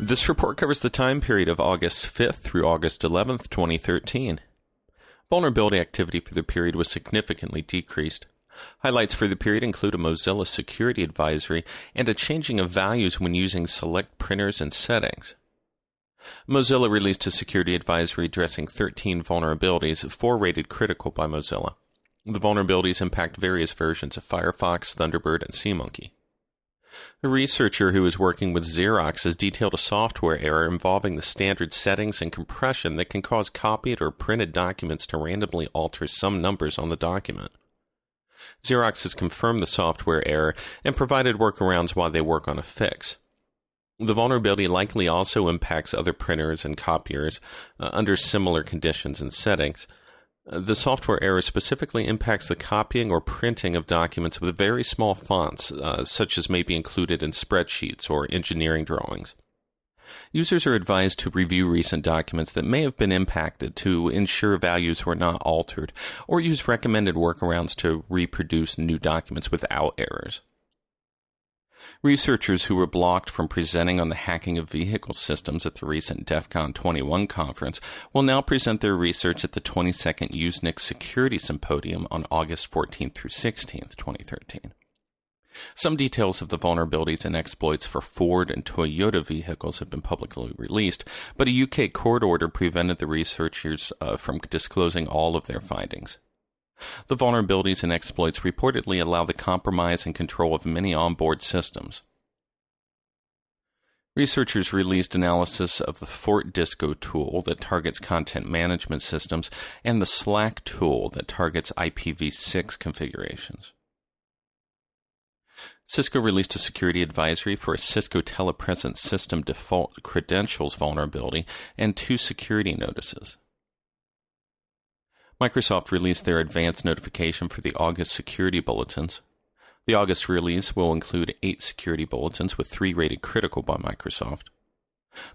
This report covers the time period of August 5th through August 11th, 2013. Vulnerability activity for the period was significantly decreased. Highlights for the period include a Mozilla security advisory and a changing of values when using select printers and settings. Mozilla released a security advisory addressing 13 vulnerabilities, four rated critical by Mozilla. The vulnerabilities impact various versions of Firefox, Thunderbird, and SeaMonkey. A researcher who is working with Xerox has detailed a software error involving the standard settings and compression that can cause copied or printed documents to randomly alter some numbers on the document. Xerox has confirmed the software error and provided workarounds while they work on a fix. The vulnerability likely also impacts other printers and copiers uh, under similar conditions and settings. The software error specifically impacts the copying or printing of documents with very small fonts, uh, such as may be included in spreadsheets or engineering drawings. Users are advised to review recent documents that may have been impacted to ensure values were not altered, or use recommended workarounds to reproduce new documents without errors. Researchers who were blocked from presenting on the hacking of vehicle systems at the recent DEF CON 21 conference will now present their research at the 22nd Usenix Security Symposium on August 14th through 16th, 2013. Some details of the vulnerabilities and exploits for Ford and Toyota vehicles have been publicly released, but a UK court order prevented the researchers uh, from disclosing all of their findings. The vulnerabilities and exploits reportedly allow the compromise and control of many onboard systems. Researchers released analysis of the Fort Disco tool that targets content management systems and the SLAAC tool that targets IPv6 configurations. Cisco released a security advisory for a Cisco telepresence system default credentials vulnerability and two security notices. Microsoft released their advanced notification for the August security bulletins. The August release will include eight security bulletins with three rated critical by Microsoft.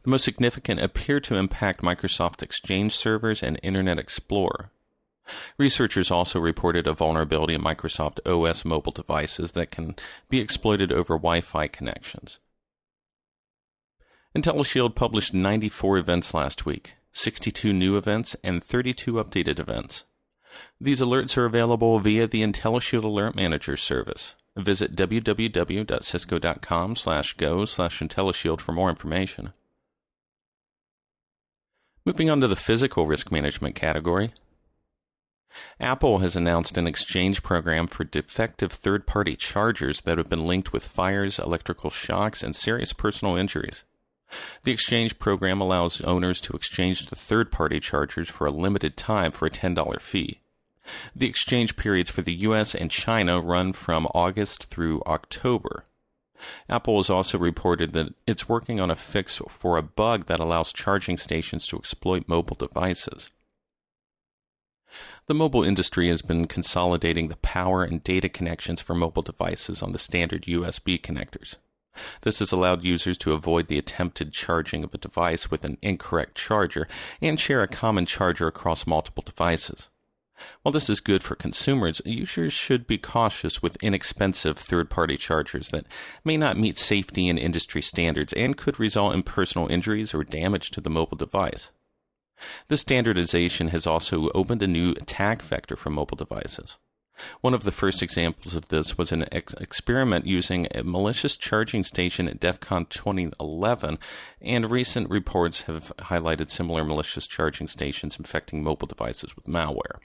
The most significant appear to impact Microsoft Exchange servers and Internet Explorer. Researchers also reported a vulnerability in Microsoft OS mobile devices that can be exploited over Wi Fi connections. IntelliShield published 94 events last week, 62 new events, and 32 updated events. These alerts are available via the IntelliShield Alert Manager service. Visit www.cisco.com slash go slash IntelliShield for more information. Moving on to the physical risk management category, Apple has announced an exchange program for defective third party chargers that have been linked with fires, electrical shocks, and serious personal injuries. The exchange program allows owners to exchange the third party chargers for a limited time for a $10 fee. The exchange periods for the US and China run from August through October. Apple has also reported that it's working on a fix for a bug that allows charging stations to exploit mobile devices. The mobile industry has been consolidating the power and data connections for mobile devices on the standard USB connectors. This has allowed users to avoid the attempted charging of a device with an incorrect charger and share a common charger across multiple devices. While this is good for consumers, users should be cautious with inexpensive third party chargers that may not meet safety and industry standards and could result in personal injuries or damage to the mobile device. This standardization has also opened a new attack vector for mobile devices. One of the first examples of this was an ex- experiment using a malicious charging station at DEF CON 2011, and recent reports have highlighted similar malicious charging stations infecting mobile devices with malware.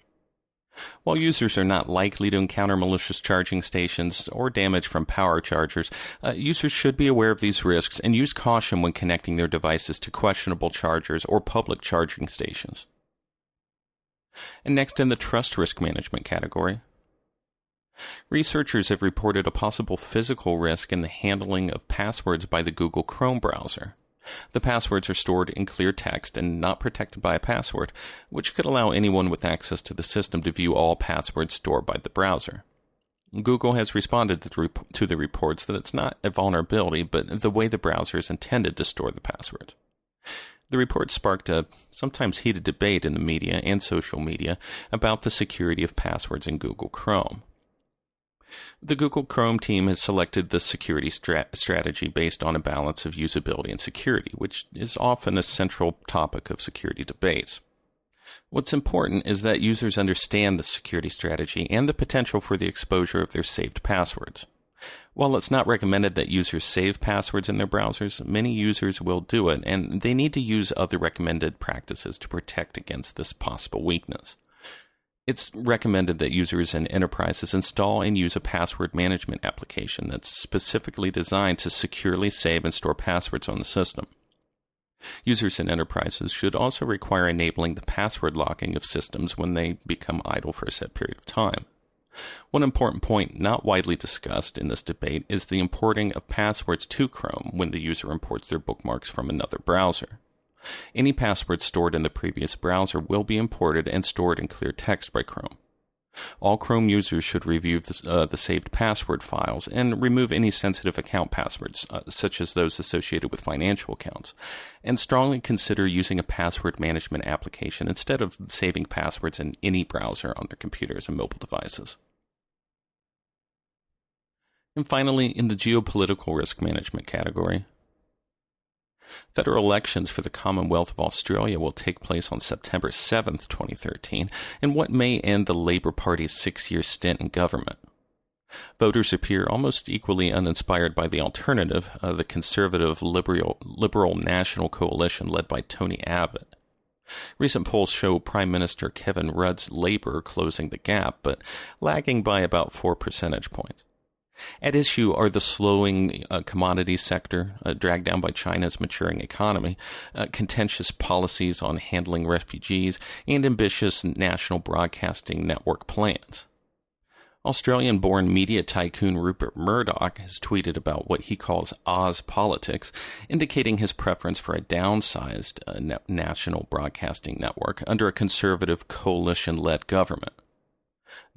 While users are not likely to encounter malicious charging stations or damage from power chargers, uh, users should be aware of these risks and use caution when connecting their devices to questionable chargers or public charging stations. And next in the trust risk management category, Researchers have reported a possible physical risk in the handling of passwords by the Google Chrome browser. The passwords are stored in clear text and not protected by a password, which could allow anyone with access to the system to view all passwords stored by the browser. Google has responded to the reports that it's not a vulnerability, but the way the browser is intended to store the password. The report sparked a sometimes heated debate in the media and social media about the security of passwords in Google Chrome. The Google Chrome team has selected the security strat- strategy based on a balance of usability and security, which is often a central topic of security debates. What's important is that users understand the security strategy and the potential for the exposure of their saved passwords. While it's not recommended that users save passwords in their browsers, many users will do it, and they need to use other recommended practices to protect against this possible weakness. It's recommended that users and enterprises install and use a password management application that's specifically designed to securely save and store passwords on the system. Users and enterprises should also require enabling the password locking of systems when they become idle for a set period of time. One important point not widely discussed in this debate is the importing of passwords to Chrome when the user imports their bookmarks from another browser. Any password stored in the previous browser will be imported and stored in clear text by Chrome. All Chrome users should review the, uh, the saved password files and remove any sensitive account passwords, uh, such as those associated with financial accounts, and strongly consider using a password management application instead of saving passwords in any browser on their computers and mobile devices. And finally, in the geopolitical risk management category, Federal elections for the Commonwealth of Australia will take place on September 7, 2013, in what may end the Labor Party's six year stint in government. Voters appear almost equally uninspired by the alternative, uh, the conservative liberal, liberal national coalition led by Tony Abbott. Recent polls show Prime Minister Kevin Rudd's Labor closing the gap, but lagging by about four percentage points. At issue are the slowing uh, commodity sector, uh, dragged down by China's maturing economy, uh, contentious policies on handling refugees, and ambitious national broadcasting network plans. Australian born media tycoon Rupert Murdoch has tweeted about what he calls Oz politics, indicating his preference for a downsized uh, national broadcasting network under a conservative coalition led government.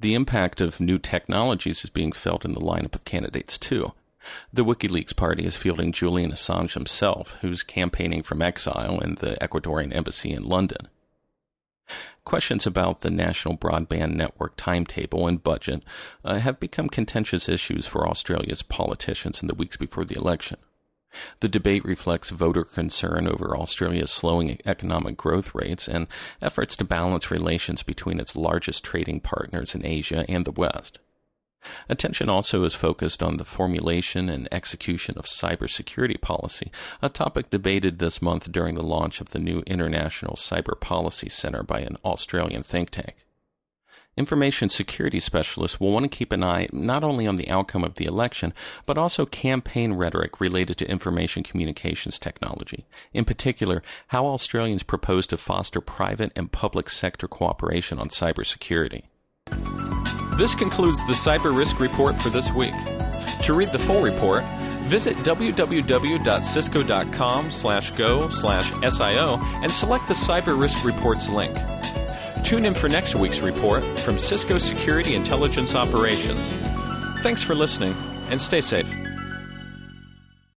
The impact of new technologies is being felt in the lineup of candidates, too. The WikiLeaks party is fielding Julian Assange himself, who's campaigning from exile in the Ecuadorian embassy in London. Questions about the national broadband network timetable and budget uh, have become contentious issues for Australia's politicians in the weeks before the election. The debate reflects voter concern over Australia's slowing economic growth rates and efforts to balance relations between its largest trading partners in Asia and the West. Attention also is focused on the formulation and execution of cybersecurity policy, a topic debated this month during the launch of the new International Cyber Policy Center by an Australian think tank. Information security specialists will want to keep an eye not only on the outcome of the election, but also campaign rhetoric related to information communications technology. In particular, how Australians propose to foster private and public sector cooperation on cybersecurity. This concludes the Cyber Risk Report for this week. To read the full report, visit www.cisco.com slash go slash SIO and select the Cyber Risk Reports link. Tune in for next week's report from Cisco Security Intelligence Operations. Thanks for listening and stay safe.